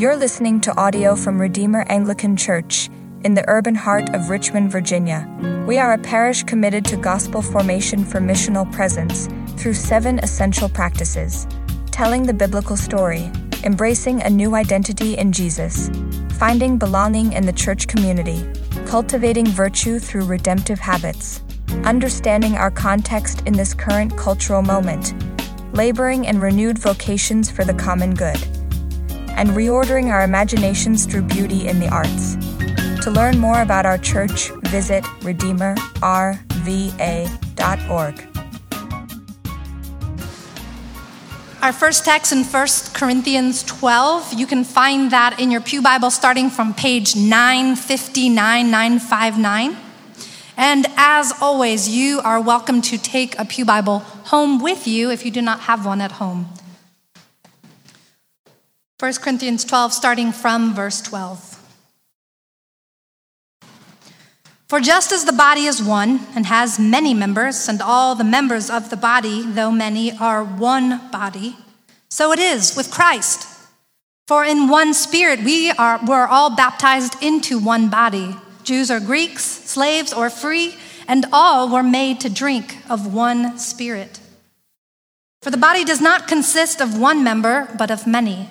You're listening to audio from Redeemer Anglican Church in the urban heart of Richmond, Virginia. We are a parish committed to gospel formation for missional presence through seven essential practices telling the biblical story, embracing a new identity in Jesus, finding belonging in the church community, cultivating virtue through redemptive habits, understanding our context in this current cultural moment, laboring in renewed vocations for the common good, and reordering our imaginations through beauty in the arts. To learn more about our church, visit redeemerrva.org. Our first text in 1 Corinthians 12, you can find that in your Pew Bible starting from page 959, 959. And as always, you are welcome to take a Pew Bible home with you if you do not have one at home. 1 Corinthians 12, starting from verse 12. For just as the body is one and has many members, and all the members of the body, though many, are one body, so it is with Christ. For in one spirit we are, were all baptized into one body Jews or Greeks, slaves or free, and all were made to drink of one spirit. For the body does not consist of one member, but of many.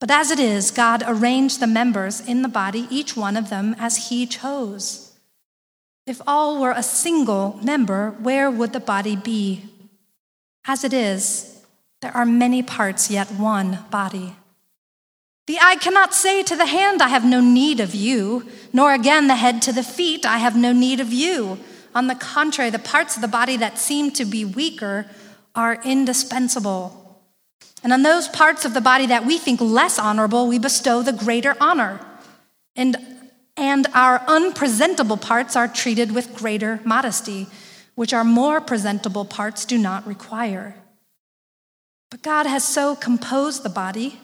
But as it is, God arranged the members in the body, each one of them as He chose. If all were a single member, where would the body be? As it is, there are many parts, yet one body. The eye cannot say to the hand, I have no need of you, nor again the head to the feet, I have no need of you. On the contrary, the parts of the body that seem to be weaker are indispensable. And on those parts of the body that we think less honorable, we bestow the greater honor. And and our unpresentable parts are treated with greater modesty, which our more presentable parts do not require. But God has so composed the body,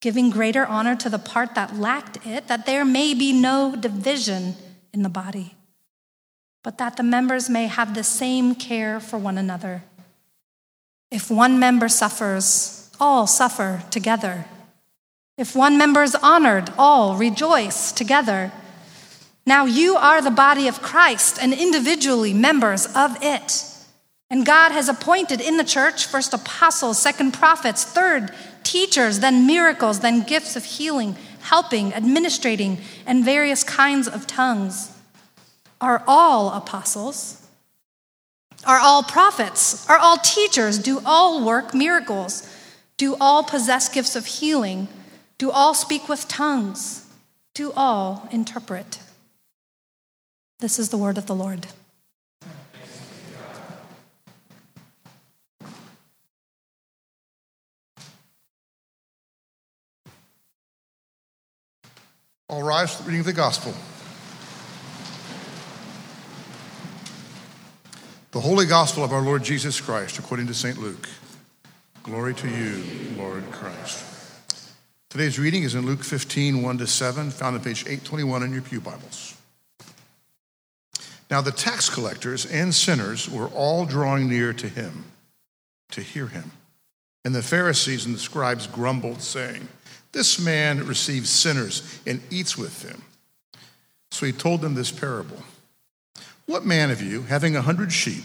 giving greater honor to the part that lacked it, that there may be no division in the body, but that the members may have the same care for one another. If one member suffers, all suffer together. If one member is honored, all rejoice together. Now you are the body of Christ and individually members of it. And God has appointed in the church first apostles, second prophets, third teachers, then miracles, then gifts of healing, helping, administrating, and various kinds of tongues. Are all apostles? Are all prophets? Are all teachers? Do all work miracles? Do all possess gifts of healing? Do all speak with tongues? Do all interpret? This is the word of the Lord. All rise for the reading of the gospel. The Holy Gospel of our Lord Jesus Christ, according to St. Luke. Glory to you, Lord Christ. Today's reading is in Luke 15, 1 to 7, found on page 821 in your Pew Bibles. Now the tax collectors and sinners were all drawing near to him to hear him. And the Pharisees and the scribes grumbled, saying, This man receives sinners and eats with them. So he told them this parable What man of you, having a hundred sheep,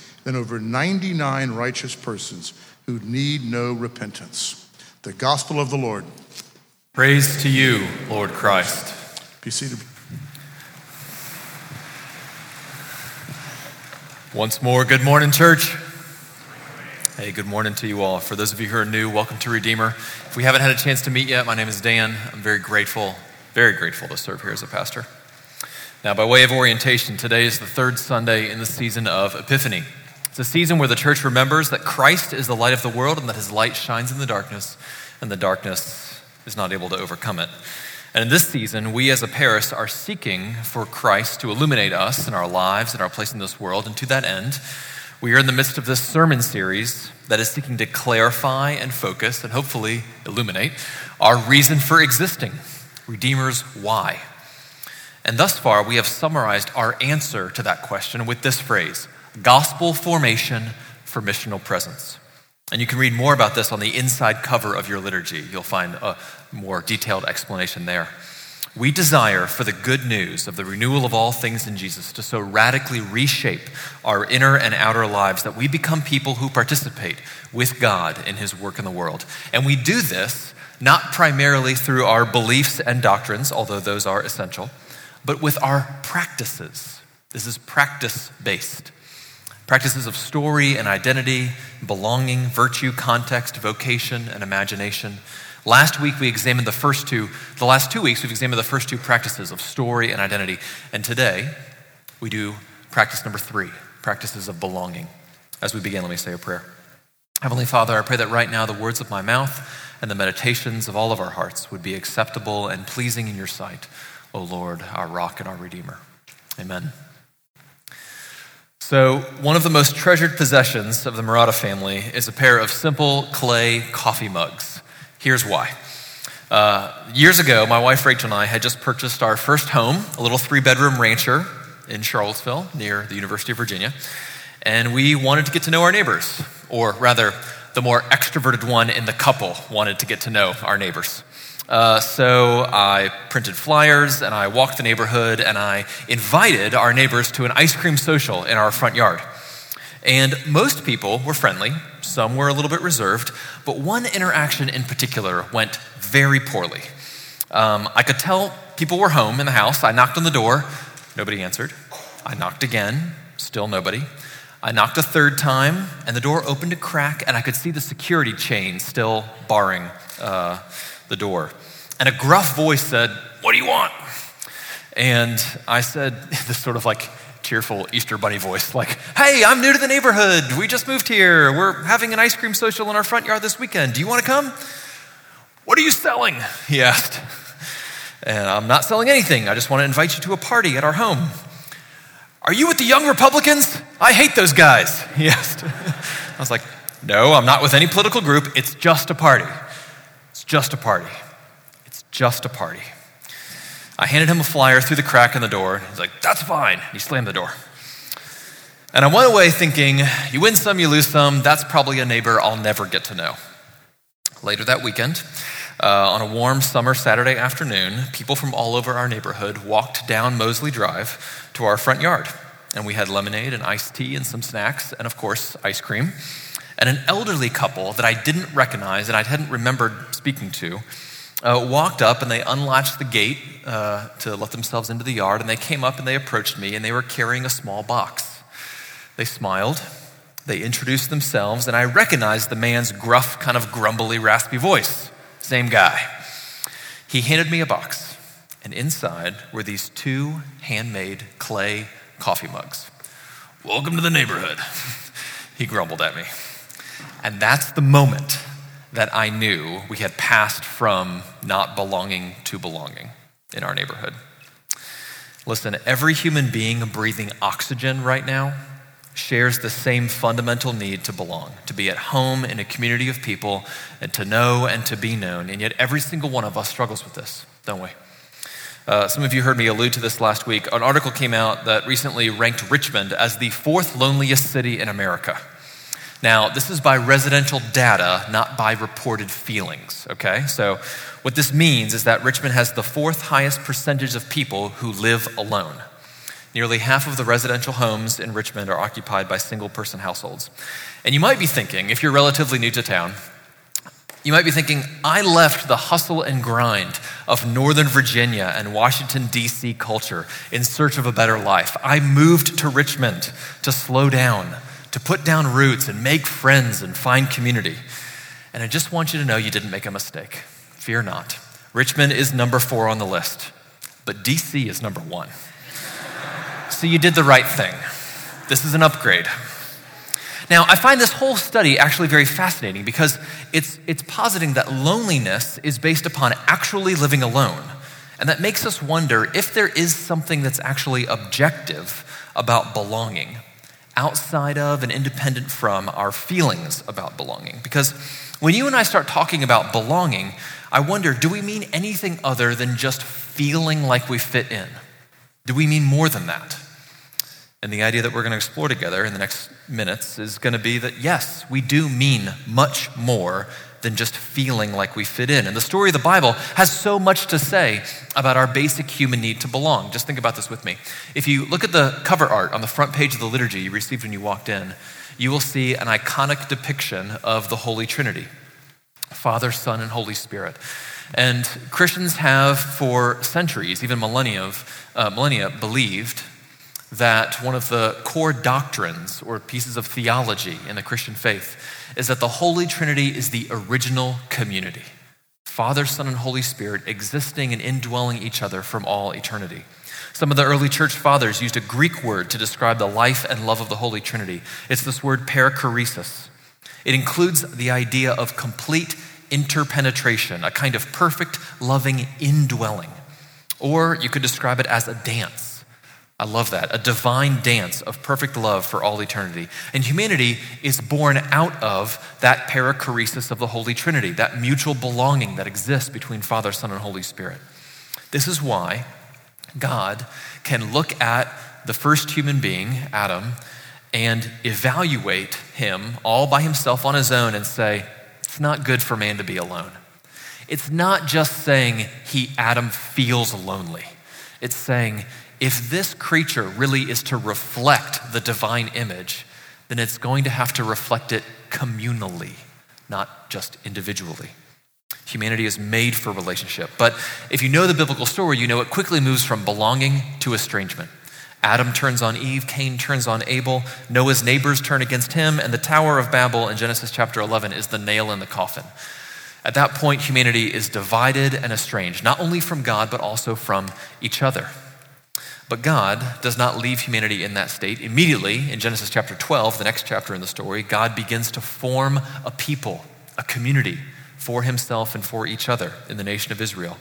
than over 99 righteous persons who need no repentance. The gospel of the Lord. Praise to you, Lord Christ. Be seated. Once more, good morning, church. Hey, good morning to you all. For those of you who are new, welcome to Redeemer. If we haven't had a chance to meet yet, my name is Dan. I'm very grateful, very grateful to serve here as a pastor. Now, by way of orientation, today is the third Sunday in the season of Epiphany. It's a season where the church remembers that Christ is the light of the world and that his light shines in the darkness, and the darkness is not able to overcome it. And in this season, we as a parish are seeking for Christ to illuminate us in our lives and our place in this world. And to that end, we are in the midst of this sermon series that is seeking to clarify and focus and hopefully illuminate our reason for existing, Redeemer's why. And thus far, we have summarized our answer to that question with this phrase gospel formation for missional presence. And you can read more about this on the inside cover of your liturgy. You'll find a more detailed explanation there. We desire for the good news of the renewal of all things in Jesus to so radically reshape our inner and outer lives that we become people who participate with God in his work in the world. And we do this not primarily through our beliefs and doctrines, although those are essential, but with our practices. This is practice based practices of story and identity, belonging, virtue, context, vocation, and imagination. Last week we examined the first two, the last two weeks we've examined the first two practices of story and identity. And today we do practice number three, practices of belonging. As we begin, let me say a prayer. Heavenly Father, I pray that right now the words of my mouth and the meditations of all of our hearts would be acceptable and pleasing in your sight, O Lord, our rock and our Redeemer. Amen. So, one of the most treasured possessions of the Marotta family is a pair of simple clay coffee mugs. Here's why. Uh, years ago, my wife Rachel and I had just purchased our first home, a little three bedroom rancher in Charlottesville near the University of Virginia. And we wanted to get to know our neighbors, or rather, the more extroverted one in the couple wanted to get to know our neighbors. Uh, so I printed flyers and I walked the neighborhood and I invited our neighbors to an ice cream social in our front yard. And most people were friendly, some were a little bit reserved, but one interaction in particular went very poorly. Um, I could tell people were home in the house. I knocked on the door, nobody answered. I knocked again, still nobody. I knocked a third time, and the door opened a crack, and I could see the security chain still barring uh, the door. And a gruff voice said, What do you want? And I said, this sort of like cheerful Easter bunny voice, like, Hey, I'm new to the neighborhood. We just moved here. We're having an ice cream social in our front yard this weekend. Do you want to come? What are you selling? He asked. And I'm not selling anything. I just want to invite you to a party at our home. Are you with the Young Republicans? I hate those guys, he asked. I was like, No, I'm not with any political group. It's just a party. Just a party It's just a party. I handed him a flyer through the crack in the door. He's like, That's fine. He slammed the door. And I went away thinking, You win some, you lose some. That's probably a neighbor I'll never get to know. Later that weekend, uh, on a warm summer Saturday afternoon, people from all over our neighborhood walked down Mosley Drive to our front yard. And we had lemonade and iced tea and some snacks, and of course, ice cream. And an elderly couple that I didn't recognize and I hadn't remembered speaking to uh, walked up and they unlatched the gate uh, to let themselves into the yard. And they came up and they approached me and they were carrying a small box. They smiled, they introduced themselves, and I recognized the man's gruff, kind of grumbly, raspy voice. Same guy. He handed me a box, and inside were these two handmade clay coffee mugs. Welcome to the neighborhood, he grumbled at me. And that's the moment that I knew we had passed from not belonging to belonging in our neighborhood. Listen, every human being breathing oxygen right now shares the same fundamental need to belong, to be at home in a community of people, and to know and to be known. And yet, every single one of us struggles with this, don't we? Uh, some of you heard me allude to this last week. An article came out that recently ranked Richmond as the fourth loneliest city in America. Now, this is by residential data, not by reported feelings, okay? So, what this means is that Richmond has the fourth highest percentage of people who live alone. Nearly half of the residential homes in Richmond are occupied by single person households. And you might be thinking, if you're relatively new to town, You might be thinking, I left the hustle and grind of Northern Virginia and Washington, D.C. culture in search of a better life. I moved to Richmond to slow down, to put down roots and make friends and find community. And I just want you to know you didn't make a mistake. Fear not. Richmond is number four on the list, but D.C. is number one. so you did the right thing. This is an upgrade. Now, I find this whole study actually very fascinating because it's, it's positing that loneliness is based upon actually living alone. And that makes us wonder if there is something that's actually objective about belonging, outside of and independent from our feelings about belonging. Because when you and I start talking about belonging, I wonder do we mean anything other than just feeling like we fit in? Do we mean more than that? And the idea that we're going to explore together in the next minutes is going to be that yes, we do mean much more than just feeling like we fit in. And the story of the Bible has so much to say about our basic human need to belong. Just think about this with me. If you look at the cover art on the front page of the liturgy you received when you walked in, you will see an iconic depiction of the Holy Trinity Father, Son, and Holy Spirit. And Christians have for centuries, even millennia, uh, millennia believed that one of the core doctrines or pieces of theology in the Christian faith is that the Holy Trinity is the original community Father, Son, and Holy Spirit existing and indwelling each other from all eternity. Some of the early church fathers used a Greek word to describe the life and love of the Holy Trinity. It's this word perichoresis. It includes the idea of complete interpenetration, a kind of perfect, loving indwelling. Or you could describe it as a dance I love that. A divine dance of perfect love for all eternity. And humanity is born out of that perichoresis of the Holy Trinity, that mutual belonging that exists between Father, Son, and Holy Spirit. This is why God can look at the first human being, Adam, and evaluate him all by himself on his own and say, it's not good for man to be alone. It's not just saying he, Adam, feels lonely. It's saying if this creature really is to reflect the divine image, then it's going to have to reflect it communally, not just individually. Humanity is made for relationship. But if you know the biblical story, you know it quickly moves from belonging to estrangement. Adam turns on Eve, Cain turns on Abel, Noah's neighbors turn against him, and the Tower of Babel in Genesis chapter 11 is the nail in the coffin. At that point, humanity is divided and estranged, not only from God, but also from each other. But God does not leave humanity in that state. Immediately, in Genesis chapter 12, the next chapter in the story, God begins to form a people, a community for himself and for each other in the nation of Israel.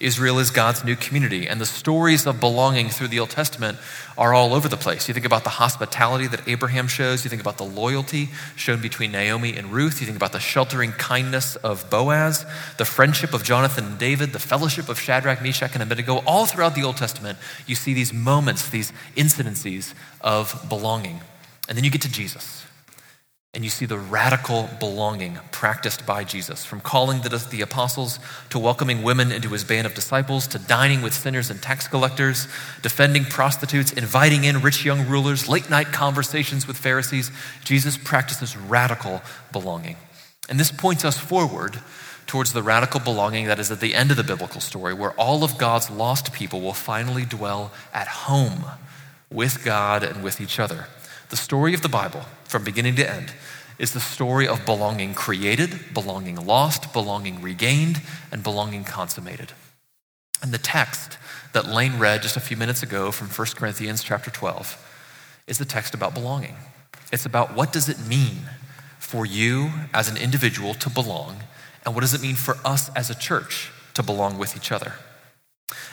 Israel is God's new community, and the stories of belonging through the Old Testament are all over the place. You think about the hospitality that Abraham shows, you think about the loyalty shown between Naomi and Ruth, you think about the sheltering kindness of Boaz, the friendship of Jonathan and David, the fellowship of Shadrach, Meshach, and Abednego. All throughout the Old Testament, you see these moments, these incidences of belonging. And then you get to Jesus. And you see the radical belonging practiced by Jesus, from calling the, apostles to welcoming women into his band of disciples, to dining with sinners and tax collectors, defending prostitutes, inviting in rich young rulers, late night conversations with Pharisees. Jesus practices radical belonging. And this points us forward towards the radical belonging that is at the end of the biblical story, where all of God's lost people will finally dwell at home with God and with each other. The story of the Bible, from beginning to end, is the story of belonging created, belonging lost, belonging regained, and belonging consummated. And the text that Lane read just a few minutes ago from 1 Corinthians chapter 12 is the text about belonging. It's about what does it mean for you as an individual to belong, and what does it mean for us as a church to belong with each other.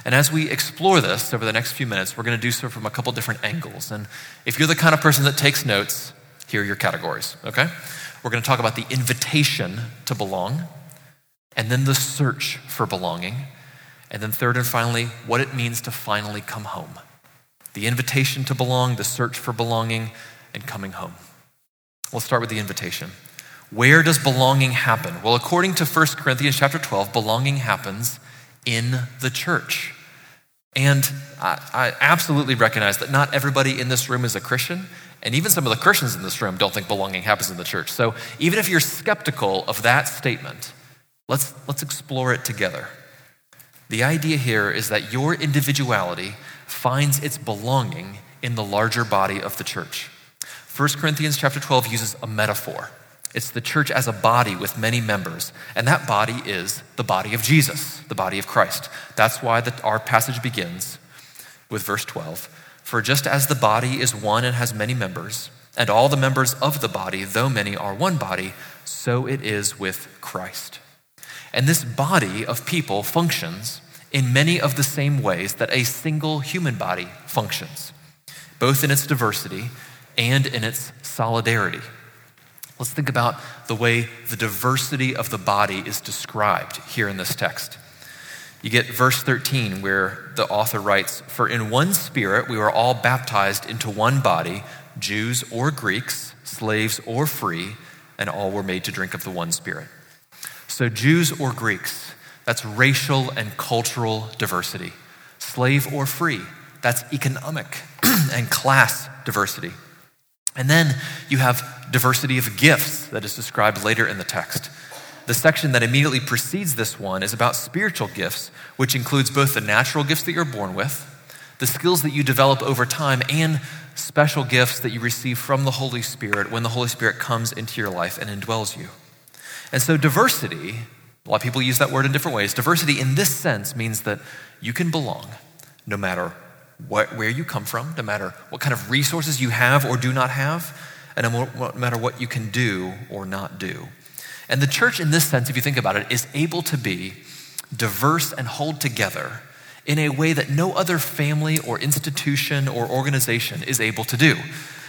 And as we explore this over the next few minutes, we're going to do so from a couple different angles. And if you're the kind of person that takes notes, here are your categories, okay? We're going to talk about the invitation to belong, and then the search for belonging, and then third and finally, what it means to finally come home. The invitation to belong, the search for belonging, and coming home. We'll start with the invitation. Where does belonging happen? Well, according to 1 Corinthians chapter 12, belonging happens in the church. And I, I, absolutely recognize that not everybody in this room is a Christian, and even some of the Christians in this room don't think belonging happens in the church. So even if you're skeptical of that statement, let's, let's explore it together. The idea here is that your individuality finds its belonging in the larger body of the church. 1 Corinthians chapter 12 uses a metaphor. It's the church as a body with many members, and that body is the body of Jesus, the body of Christ. That's why the, our passage begins with verse 12. For just as the body is one and has many members, and all the members of the body, though many, are one body, so it is with Christ. And this body of people functions in many of the same ways that a single human body functions, both in its diversity and in its solidarity. Let's think about the way the diversity of the body is described here in this text. You get verse 13, where the author writes For in one spirit we were all baptized into one body, Jews or Greeks, slaves or free, and all were made to drink of the one spirit. So, Jews or Greeks, that's racial and cultural diversity. Slave or free, that's economic and class diversity. And then you have diversity of gifts that is described later in the text. The section that immediately precedes this one is about spiritual gifts, which includes both the natural gifts that you're born with, the skills that you develop over time, and special gifts that you receive from the Holy Spirit when the Holy Spirit comes into your life and indwells you. And so, diversity, a lot of people use that word in different ways. Diversity in this sense means that you can belong no matter what, where you come from, no matter what kind of resources you have or do not have, and no matter what you can do or not do. And the church, in this sense, if you think about it, is able to be diverse and hold together in a way that no other family or institution or organization is able to do.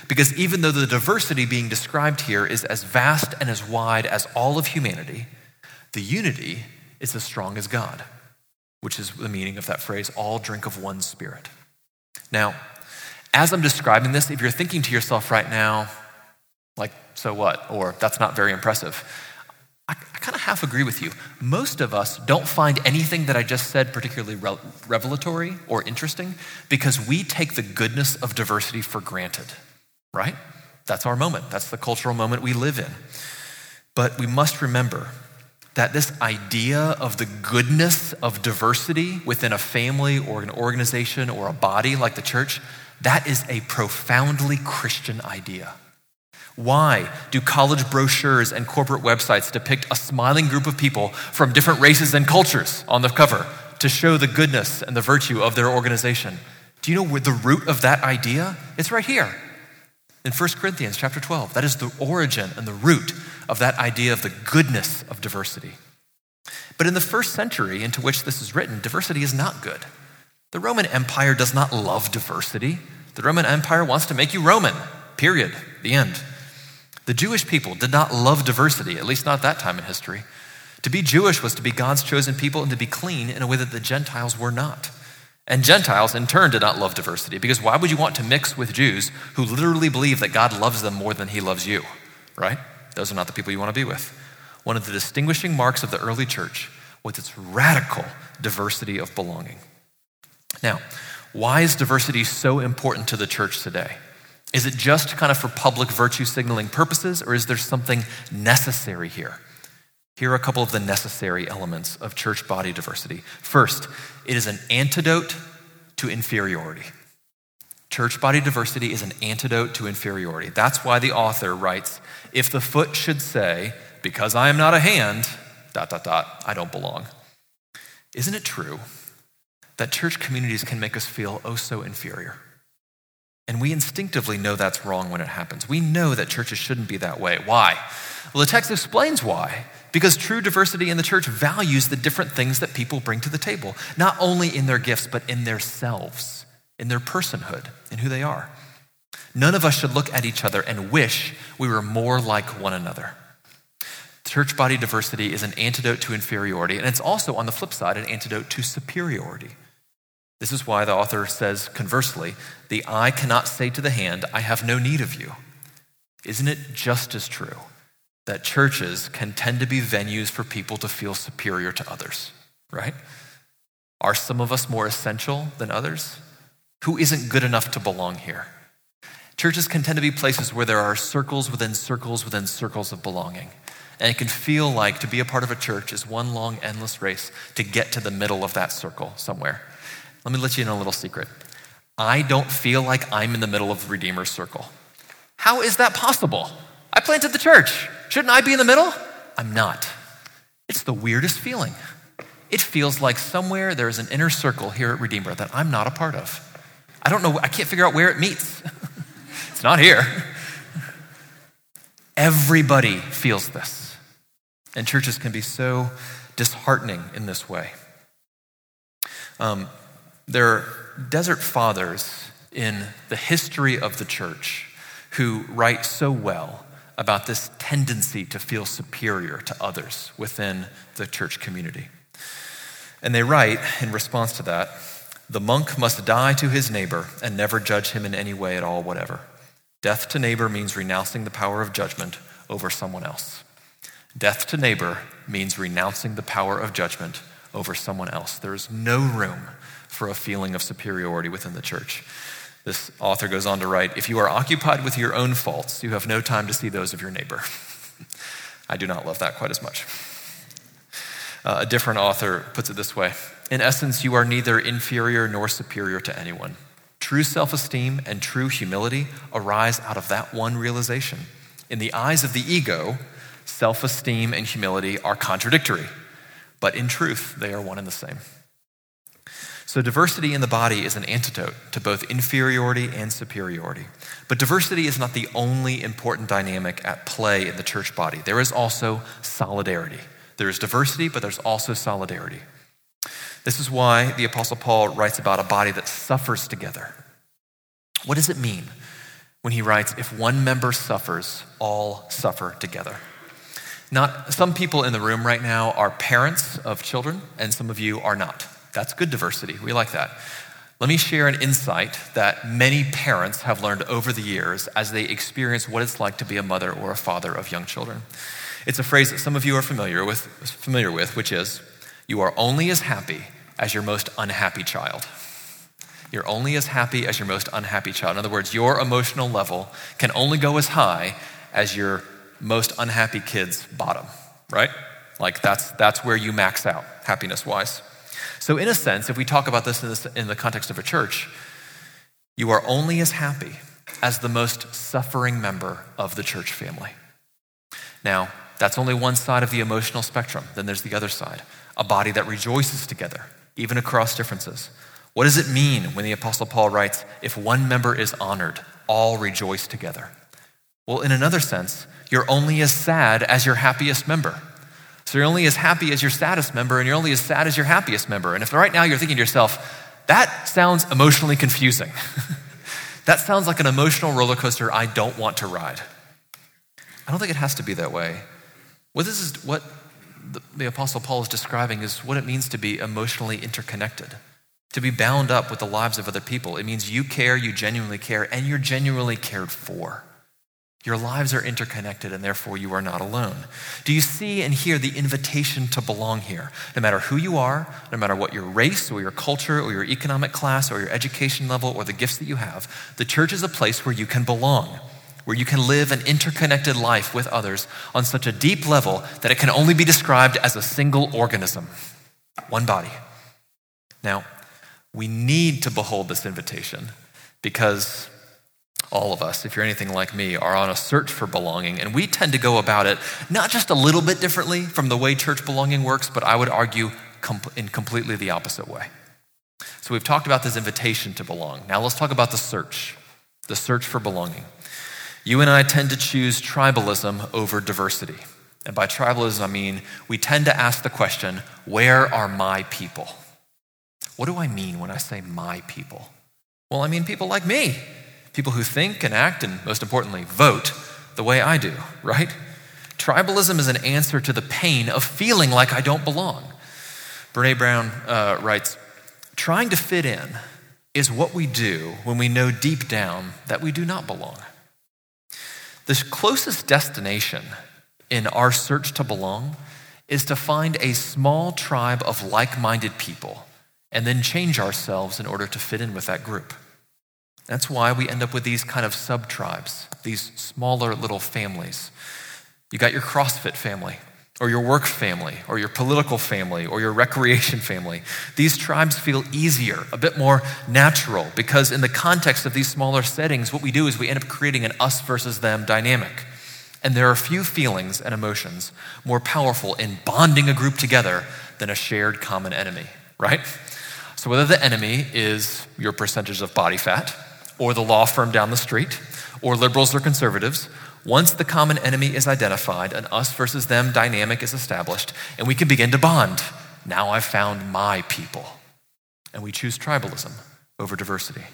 Because even though the diversity being described here is as vast and as wide as all of humanity, the unity is as strong as God, which is the meaning of that phrase all drink of one spirit. Now, as I'm describing this, if you're thinking to yourself right now, like, so what? Or that's not very impressive. I, I kind of half agree with you. Most of us don't find anything that I just said particularly re- revelatory or interesting because we take the goodness of diversity for granted, right? That's our moment. That's the cultural moment we live in. But we must remember that this idea of the goodness of diversity within a family or an organization or a body like the church, that is a profoundly Christian idea. Why do college brochures and corporate websites depict a smiling group of people from different races and cultures on the cover to show the goodness and the virtue of their organization? Do you know where the root of that idea? It's right here in 1 Corinthians chapter 12. That is the origin and the root of that idea of the goodness of diversity. But in the first century into which this is written, diversity is not good. The Roman Empire does not love diversity. The Roman Empire wants to make you Roman, period, the end. The Jewish people did not love diversity, at least not that time in history. To be Jewish was to be God's chosen people and to be clean in a way that the Gentiles were not. And Gentiles, in turn, did not love diversity because why would you want to mix with Jews who literally believe that God loves them more than he loves you, right? Those are not the people you want to be with. One of the distinguishing marks of the early church was its radical diversity of belonging. Now, why is diversity so important to the church today? Is it just kind of for public virtue signaling purposes, or is there something necessary here? Here are a couple of the necessary elements of church body diversity. First, it is an antidote to inferiority. Church body diversity is an antidote to inferiority. That's why the author writes if the foot should say, because I am not a hand, dot, dot, dot, I don't belong. Isn't it true that church communities can make us feel oh so inferior? And we instinctively know that's wrong when it happens. We know that churches shouldn't be that way. Why? Well, the text explains why. Because true diversity in the church values the different things that people bring to the table, not only in their gifts, but in their selves, in their personhood, in who they are. None of us should look at each other and wish we were more like one another. Church body diversity is an antidote to inferiority, and it's also, on the flip side, an antidote to superiority. This is why the author says, conversely, the eye cannot say to the hand, I have no need of you. Isn't it just as true that churches can tend to be venues for people to feel superior to others, right? Are some of us more essential than others? Who isn't good enough to belong here? Churches can tend to be places where there are circles within circles within circles of belonging. And it can feel like to be a part of a church is one long, endless race to get to the middle of that circle somewhere. Let me let you in a little secret. I don't feel like I'm in the middle of the Redeemer's circle. How is that possible? I planted the church. Shouldn't I be in the middle? I'm not. It's the weirdest feeling. It feels like somewhere there is an inner circle here at Redeemer that I'm not a part of. I don't know, I can't figure out where it meets. it's not here. Everybody feels this. And churches can be so disheartening in this way. Um, there are desert fathers in the history of the church who write so well about this tendency to feel superior to others within the church community. And they write in response to that the monk must die to his neighbor and never judge him in any way at all, whatever. Death to neighbor means renouncing the power of judgment over someone else. Death to neighbor means renouncing the power of judgment over someone else. There is no room for a feeling of superiority within the church. This author goes on to write If you are occupied with your own faults, you have no time to see those of your neighbor. I do not love that quite as much. Uh, a different author puts it this way In essence, you are neither inferior nor superior to anyone. True self esteem and true humility arise out of that one realization. In the eyes of the ego, self esteem and humility are contradictory, but in truth, they are one and the same. So, diversity in the body is an antidote to both inferiority and superiority. But diversity is not the only important dynamic at play in the church body. There is also solidarity. There is diversity, but there's also solidarity. This is why the Apostle Paul writes about a body that suffers together. What does it mean when he writes, if one member suffers, all suffer together? Not, some people in the room right now are parents of children, and some of you are not. That's good diversity. We like that. Let me share an insight that many parents have learned over the years as they experience what it's like to be a mother or a father of young children. It's a phrase that some of you are familiar with, familiar with, which is, you are only as happy as your most unhappy child. You're only as happy as your most unhappy child. In other words, your emotional level can only go as high as your most unhappy kid's bottom, right? Like that's, that's where you max out, happiness wise. So, in a sense, if we talk about this in, this in the context of a church, you are only as happy as the most suffering member of the church family. Now, that's only one side of the emotional spectrum. Then there's the other side a body that rejoices together, even across differences. What does it mean when the Apostle Paul writes, if one member is honored, all rejoice together? Well, in another sense, you're only as sad as your happiest member. So you're only as happy as your saddest member, and you're only as sad as your happiest member. And if right now you're thinking to yourself, that sounds emotionally confusing. that sounds like an emotional roller coaster I don't want to ride. I don't think it has to be that way. What this is what the, the Apostle Paul is describing is what it means to be emotionally interconnected, to be bound up with the lives of other people. It means you care, you genuinely care, and you're genuinely cared for. Your lives are interconnected, and therefore you are not alone. Do you see and hear the invitation to belong here? No matter who you are, no matter what your race or your culture or your economic class or your education level or the gifts that you have, the church is a place where you can belong where you can live an interconnected life with others on such a deep level that it can only be described as a single organism, one body. Now, we need to behold this invitation because all of us, if you're anything like me, are on a search for belonging, and we tend to go about it not just a little bit differently from the way church belonging works, but I would argue in completely the opposite way. So we've talked about this invitation to belong. Now let's talk about the search, the search for belonging. You and I tend to choose tribalism over diversity. And by tribalism, I mean we tend to ask the question, where are my people? What do I mean when I say my people? Well, I mean people like me, people who think and act and, most importantly, vote the way I do, right? Tribalism is an answer to the pain of feeling like I don't belong. Brene Brown uh, writes Trying to fit in is what we do when we know deep down that we do not belong. The closest destination in our search to belong is to find a small tribe of like minded people and then change ourselves in order to fit in with that group. That's why we end up with these kind of sub tribes, these smaller little families. You got your CrossFit family, or your work family, or your political family, or your recreation family. These tribes feel easier, a bit more natural, because in the context of these smaller settings, what we do is we end up creating an us versus them dynamic. And there are few feelings and emotions more powerful in bonding a group together than a shared common enemy, right? So, whether the enemy is your percentage of body fat, or the law firm down the street, or liberals or conservatives, once the common enemy is identified, an us versus them dynamic is established, and we can begin to bond. Now I've found my people. And we choose tribalism over diversity.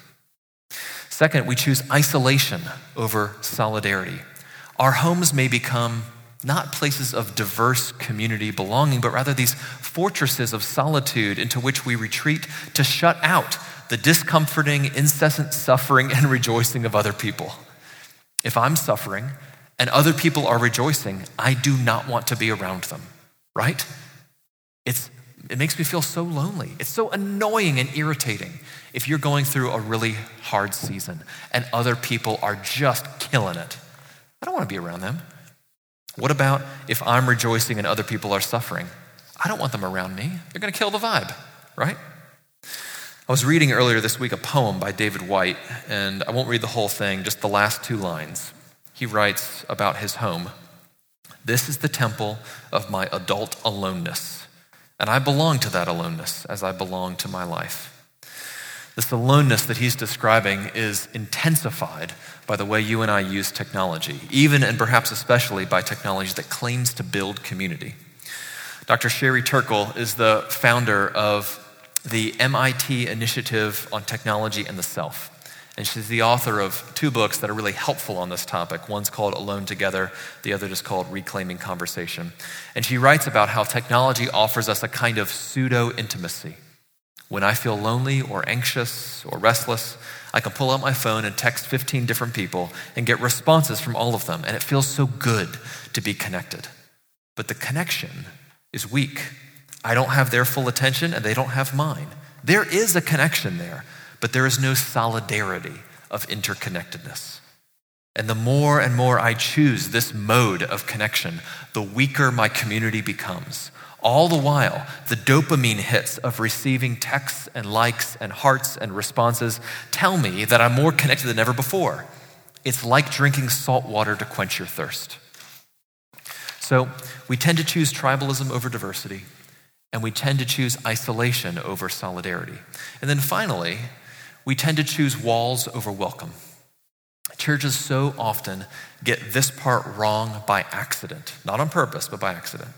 Second, we choose isolation over solidarity. Our homes may become not places of diverse community belonging, but rather these fortresses of solitude into which we retreat to shut out the discomforting, incessant suffering and rejoicing of other people. If I'm suffering and other people are rejoicing, I do not want to be around them, right? It's, it makes me feel so lonely. It's so annoying and irritating if you're going through a really hard season and other people are just killing it. I don't want to be around them. What about if I'm rejoicing and other people are suffering? I don't want them around me. They're going to kill the vibe, right? I was reading earlier this week a poem by David Whyte, and I won't read the whole thing, just the last two lines. He writes about his home This is the temple of my adult aloneness, and I belong to that aloneness as I belong to my life. This aloneness that he's describing is intensified by the way you and I use technology, even and perhaps especially by technology that claims to build community. Dr. Sherry Turkle is the founder of the MIT Initiative on Technology and the Self. And she's the author of two books that are really helpful on this topic. One's called Alone Together, the other is called Reclaiming Conversation. And she writes about how technology offers us a kind of pseudo intimacy when I feel lonely or anxious or restless, I can pull out my phone and text 15 different people and get responses from all of them, and it feels so good to be connected. But the connection is weak. I don't have their full attention, and they don't have mine. There is a connection there, but there is no solidarity of interconnectedness. And the more and more I choose this mode of connection, the weaker my community becomes. All the while, the dopamine hits of receiving texts and likes and hearts and responses tell me that I'm more connected than ever before. It's like drinking salt water to quench your thirst. So, we tend to choose tribalism over diversity, and we tend to choose isolation over solidarity. And then finally, we tend to choose walls over welcome. Churches so often get this part wrong by accident, not on purpose, but by accident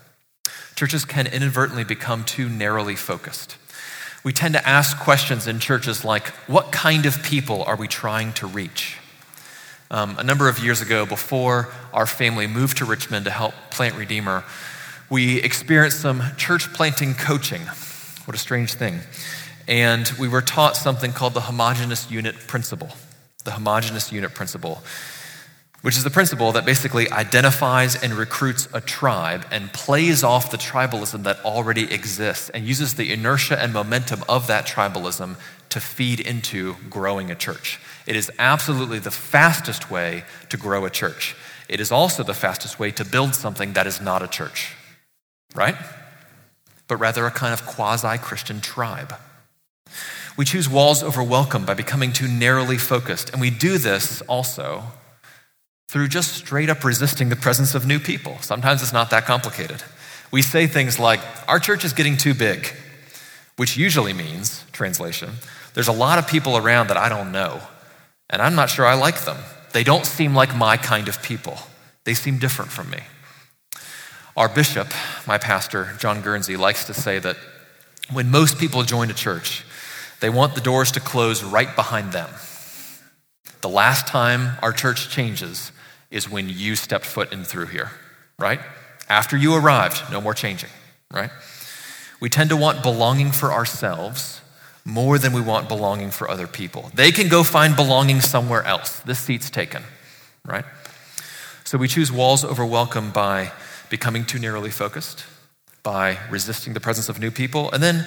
churches can inadvertently become too narrowly focused. We tend to ask questions in churches like, What kind of people are we trying to reach? Um, a number of years ago, before our family moved to Richmond to help plant Redeemer, we experienced some church planting coaching. What a strange thing. And we were taught something called the homogenous unit principle. The homogenous unit principle which is the principle that basically identifies and recruits a tribe and plays off the tribalism that already exists and uses the inertia and momentum of that tribalism to feed into growing a church. It is absolutely the fastest way to grow a church. It is also the fastest way to build something that is not a church, right? But rather a kind of quasi Christian tribe. We choose walls over welcome by becoming too narrowly focused, and we do this also through just straight up resisting the presence of new people. Sometimes it's not that complicated. We say things like, Our church is getting too big, which usually means, translation, there's a lot of people around that I don't know, and I'm not sure I like them. They don't seem like my kind of people, they seem different from me. Our bishop, my pastor, John Guernsey, likes to say that when most people join a church, they want the doors to close right behind them. The last time our church changes is when you stepped foot in through here, right? After you arrived, no more changing, right? We tend to want belonging for ourselves more than we want belonging for other people. They can go find belonging somewhere else. This seat's taken, right? So we choose walls over welcome by becoming too narrowly focused, by resisting the presence of new people, and then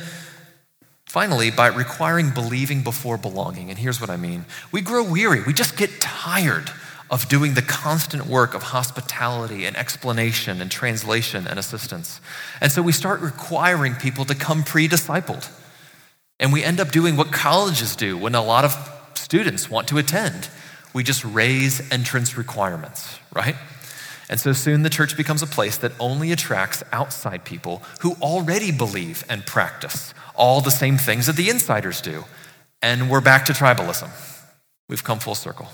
Finally, by requiring believing before belonging. And here's what I mean we grow weary, we just get tired of doing the constant work of hospitality and explanation and translation and assistance. And so we start requiring people to come pre discipled. And we end up doing what colleges do when a lot of students want to attend. We just raise entrance requirements, right? And so soon the church becomes a place that only attracts outside people who already believe and practice all the same things that the insiders do. And we're back to tribalism. We've come full circle.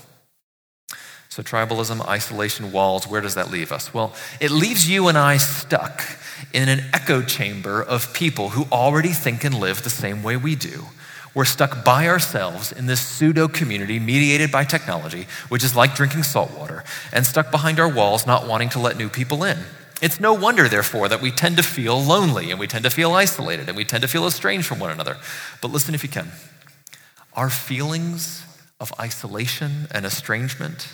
So, tribalism, isolation, walls, where does that leave us? Well, it leaves you and I stuck in an echo chamber of people who already think and live the same way we do. We're stuck by ourselves in this pseudo community mediated by technology, which is like drinking salt water, and stuck behind our walls, not wanting to let new people in. It's no wonder, therefore, that we tend to feel lonely and we tend to feel isolated and we tend to feel estranged from one another. But listen if you can. Our feelings of isolation and estrangement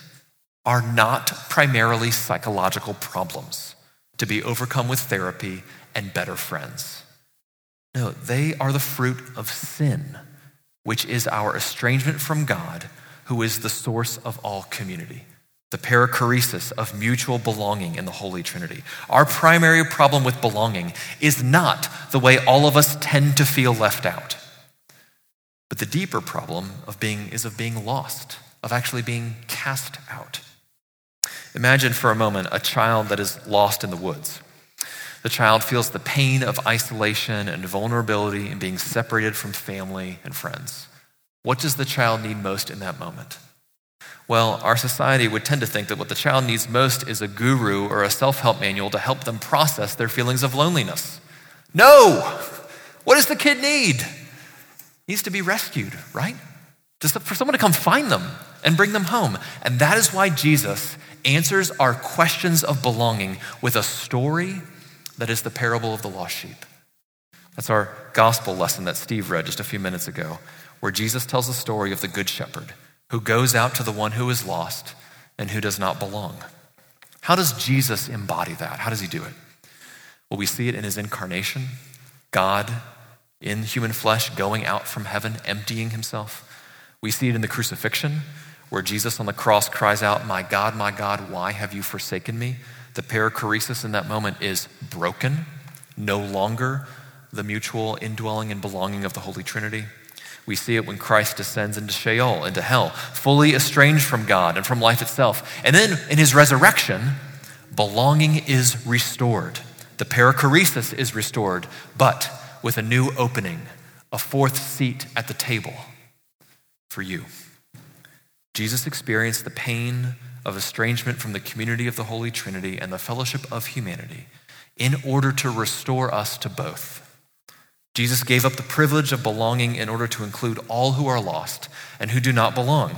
are not primarily psychological problems to be overcome with therapy and better friends. No, they are the fruit of sin, which is our estrangement from God, who is the source of all community, the perichoresis of mutual belonging in the Holy Trinity. Our primary problem with belonging is not the way all of us tend to feel left out, but the deeper problem of being is of being lost, of actually being cast out. Imagine for a moment a child that is lost in the woods. The child feels the pain of isolation and vulnerability and being separated from family and friends. What does the child need most in that moment? Well, our society would tend to think that what the child needs most is a guru or a self help manual to help them process their feelings of loneliness. No! What does the kid need? He needs to be rescued, right? Just for someone to come find them and bring them home. And that is why Jesus answers our questions of belonging with a story that is the parable of the lost sheep. That's our gospel lesson that Steve read just a few minutes ago, where Jesus tells the story of the good shepherd who goes out to the one who is lost and who does not belong. How does Jesus embody that? How does he do it? Well, we see it in his incarnation, God in human flesh going out from heaven, emptying himself. We see it in the crucifixion, where Jesus on the cross cries out, My God, my God, why have you forsaken me? The perichoresis in that moment is broken, no longer the mutual indwelling and belonging of the Holy Trinity. We see it when Christ descends into Sheol, into hell, fully estranged from God and from life itself. And then in his resurrection, belonging is restored. The perichoresis is restored, but with a new opening, a fourth seat at the table for you. Jesus experienced the pain of estrangement from the community of the Holy Trinity and the fellowship of humanity in order to restore us to both. Jesus gave up the privilege of belonging in order to include all who are lost and who do not belong.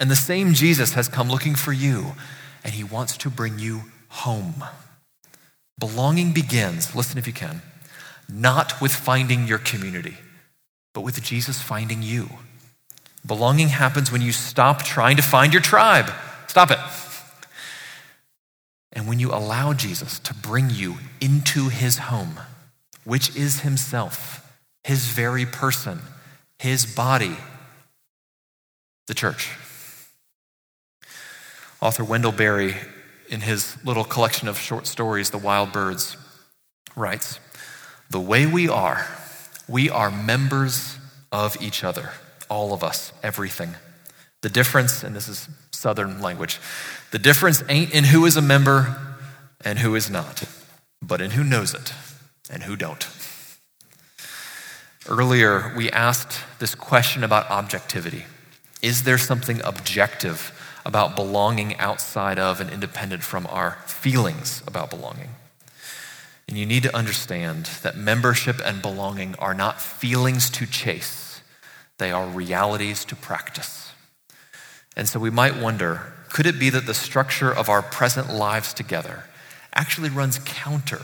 And the same Jesus has come looking for you, and he wants to bring you home. Belonging begins, listen if you can, not with finding your community, but with Jesus finding you. Belonging happens when you stop trying to find your tribe. Stop it. And when you allow Jesus to bring you into his home, which is himself, his very person, his body, the church. Author Wendell Berry, in his little collection of short stories, The Wild Birds, writes The way we are, we are members of each other all of us, everything. The difference, and this is Southern language, the difference ain't in who is a member and who is not, but in who knows it and who don't. Earlier, we asked this question about objectivity. Is there something objective about belonging outside of and independent from our feelings about belonging? And you need to understand that membership and belonging are not feelings to chase they are realities to practice. And so we might wonder could it be that the structure of our present lives together actually runs counter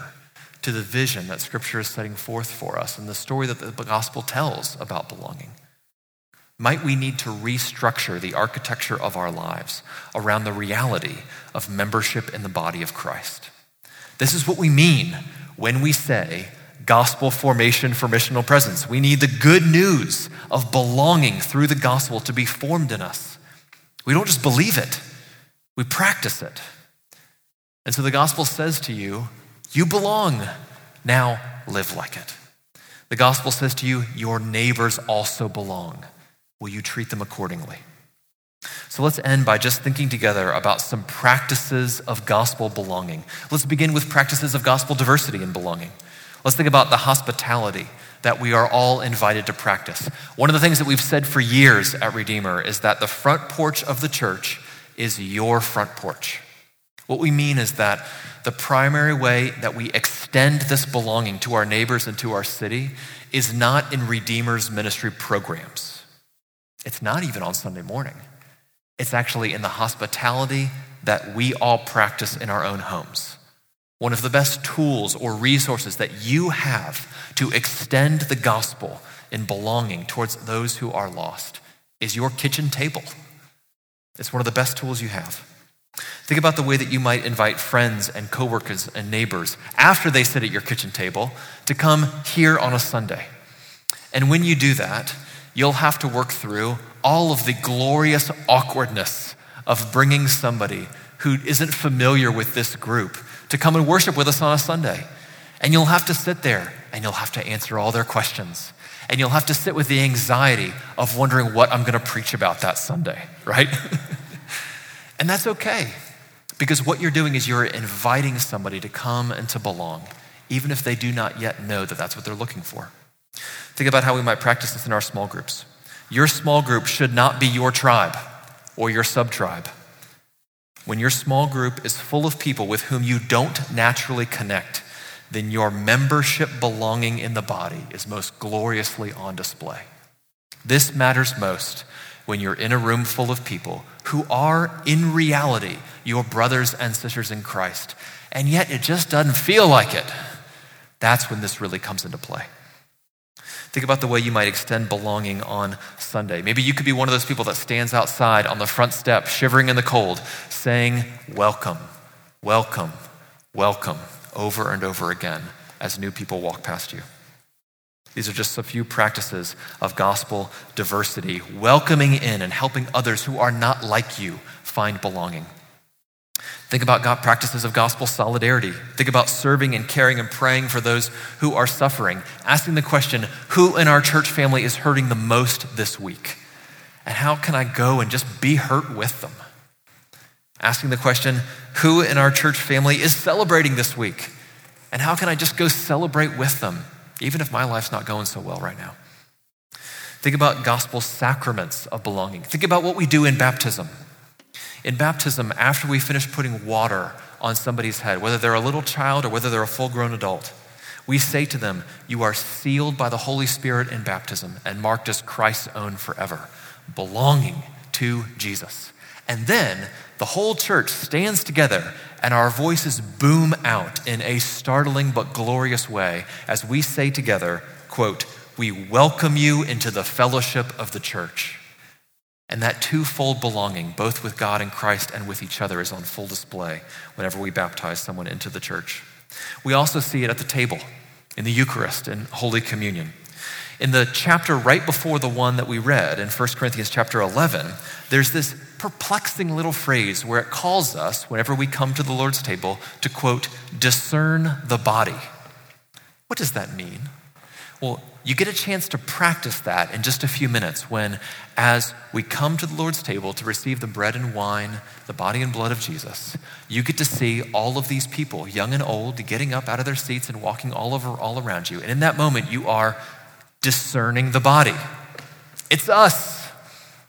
to the vision that Scripture is setting forth for us and the story that the gospel tells about belonging? Might we need to restructure the architecture of our lives around the reality of membership in the body of Christ? This is what we mean when we say gospel formation for missional presence. We need the good news of belonging through the gospel to be formed in us. We don't just believe it, we practice it. And so the gospel says to you, You belong. Now live like it. The gospel says to you, Your neighbors also belong. Will you treat them accordingly? So let's end by just thinking together about some practices of gospel belonging. Let's begin with practices of gospel diversity and belonging. Let's think about the hospitality that we are all invited to practice. One of the things that we've said for years at Redeemer is that the front porch of the church is your front porch. What we mean is that the primary way that we extend this belonging to our neighbors and to our city is not in Redeemer's ministry programs. It's not even on Sunday morning. It's actually in the hospitality that we all practice in our own homes. One of the best tools or resources that you have to extend the gospel in belonging towards those who are lost is your kitchen table. It's one of the best tools you have. Think about the way that you might invite friends and coworkers and neighbors after they sit at your kitchen table to come here on a Sunday. And when you do that, you'll have to work through all of the glorious awkwardness of bringing somebody who isn't familiar with this group to come and worship with us on a Sunday. And you'll have to sit there and you'll have to answer all their questions. And you'll have to sit with the anxiety of wondering what I'm going to preach about that Sunday, right? and that's okay because what you're doing is you're inviting somebody to come and to belong, even if they do not yet know that that's what they're looking for. Think about how we might practice this in our small groups. Your small group should not be your tribe or your sub tribe. When your small group is full of people with whom you don't naturally connect, then your membership belonging in the body is most gloriously on display. This matters most when you're in a room full of people who are, in reality, your brothers and sisters in Christ, and yet it just doesn't feel like it. That's when this really comes into play. Think about the way you might extend belonging on Sunday. Maybe you could be one of those people that stands outside on the front step, shivering in the cold, saying, Welcome, welcome, welcome, over and over again as new people walk past you. These are just a few practices of gospel diversity, welcoming in and helping others who are not like you find belonging. Think about God practices of gospel solidarity. Think about serving and caring and praying for those who are suffering. Asking the question, who in our church family is hurting the most this week? And how can I go and just be hurt with them? Asking the question, who in our church family is celebrating this week? And how can I just go celebrate with them, even if my life's not going so well right now? Think about gospel sacraments of belonging. Think about what we do in baptism. In baptism, after we finish putting water on somebody's head, whether they're a little child or whether they're a full grown adult, we say to them, You are sealed by the Holy Spirit in baptism and marked as Christ's own forever, belonging to Jesus. And then the whole church stands together and our voices boom out in a startling but glorious way as we say together, quote, We welcome you into the fellowship of the church. And that twofold belonging, both with God and Christ and with each other, is on full display whenever we baptize someone into the church. We also see it at the table, in the Eucharist, in Holy Communion. In the chapter right before the one that we read, in 1 Corinthians chapter 11, there's this perplexing little phrase where it calls us, whenever we come to the Lord's table, to quote, discern the body. What does that mean? Well, you get a chance to practice that in just a few minutes when, as we come to the Lord's table to receive the bread and wine, the body and blood of Jesus, you get to see all of these people, young and old, getting up out of their seats and walking all over all around you. And in that moment, you are discerning the body. It's us.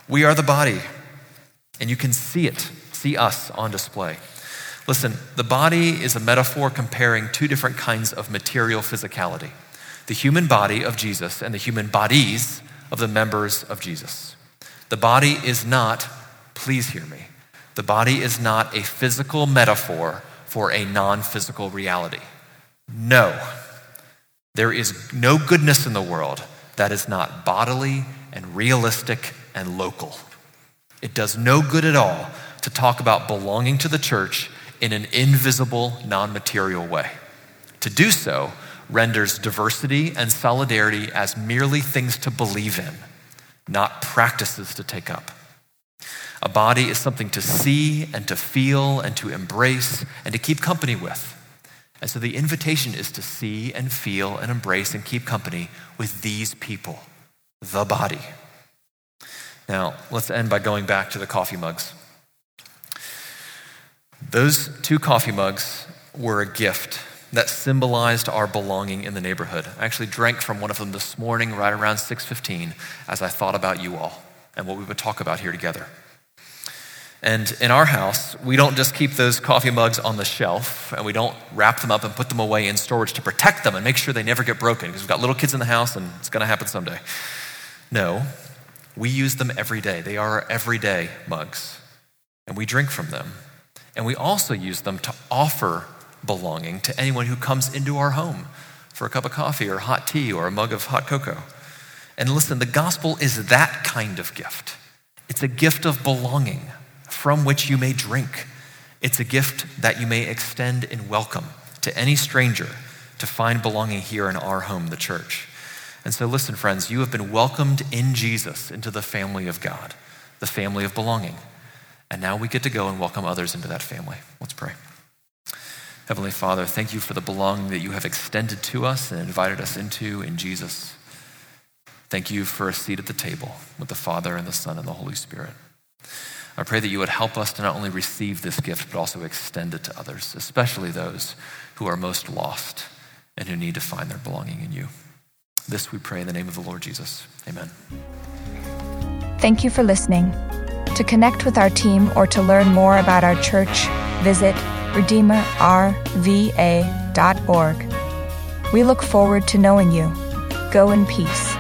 We are the body. And you can see it, see us on display. Listen, the body is a metaphor comparing two different kinds of material physicality the human body of Jesus and the human bodies of the members of Jesus. The body is not, please hear me, the body is not a physical metaphor for a non physical reality. No. There is no goodness in the world that is not bodily and realistic and local. It does no good at all to talk about belonging to the church in an invisible, non material way. To do so renders diversity and solidarity as merely things to believe in, not practices to take up. A body is something to see and to feel and to embrace and to keep company with. And so the invitation is to see and feel and embrace and keep company with these people, the body. Now, let's end by going back to the coffee mugs. Those two coffee mugs were a gift that symbolized our belonging in the neighborhood. I actually drank from one of them this morning right around 6:15 as I thought about you all and what we would talk about here together. And in our house, we don't just keep those coffee mugs on the shelf and we don't wrap them up and put them away in storage to protect them and make sure they never get broken because we've got little kids in the house and it's going to happen someday. No, we use them every day. They are our everyday mugs. And we drink from them. And we also use them to offer belonging to anyone who comes into our home for a cup of coffee or hot tea or a mug of hot cocoa. And listen, the gospel is that kind of gift. It's a gift of belonging from which you may drink. It's a gift that you may extend in welcome to any stranger to find belonging here in our home, the church. And so, listen, friends, you have been welcomed in Jesus into the family of God, the family of belonging. And now we get to go and welcome others into that family. Let's pray. Heavenly Father, thank you for the belonging that you have extended to us and invited us into in Jesus. Thank you for a seat at the table with the Father and the Son and the Holy Spirit. I pray that you would help us to not only receive this gift, but also extend it to others, especially those who are most lost and who need to find their belonging in you. This we pray in the name of the Lord Jesus. Amen. Thank you for listening. To connect with our team or to learn more about our church, visit redeemerrva.org. We look forward to knowing you. Go in peace.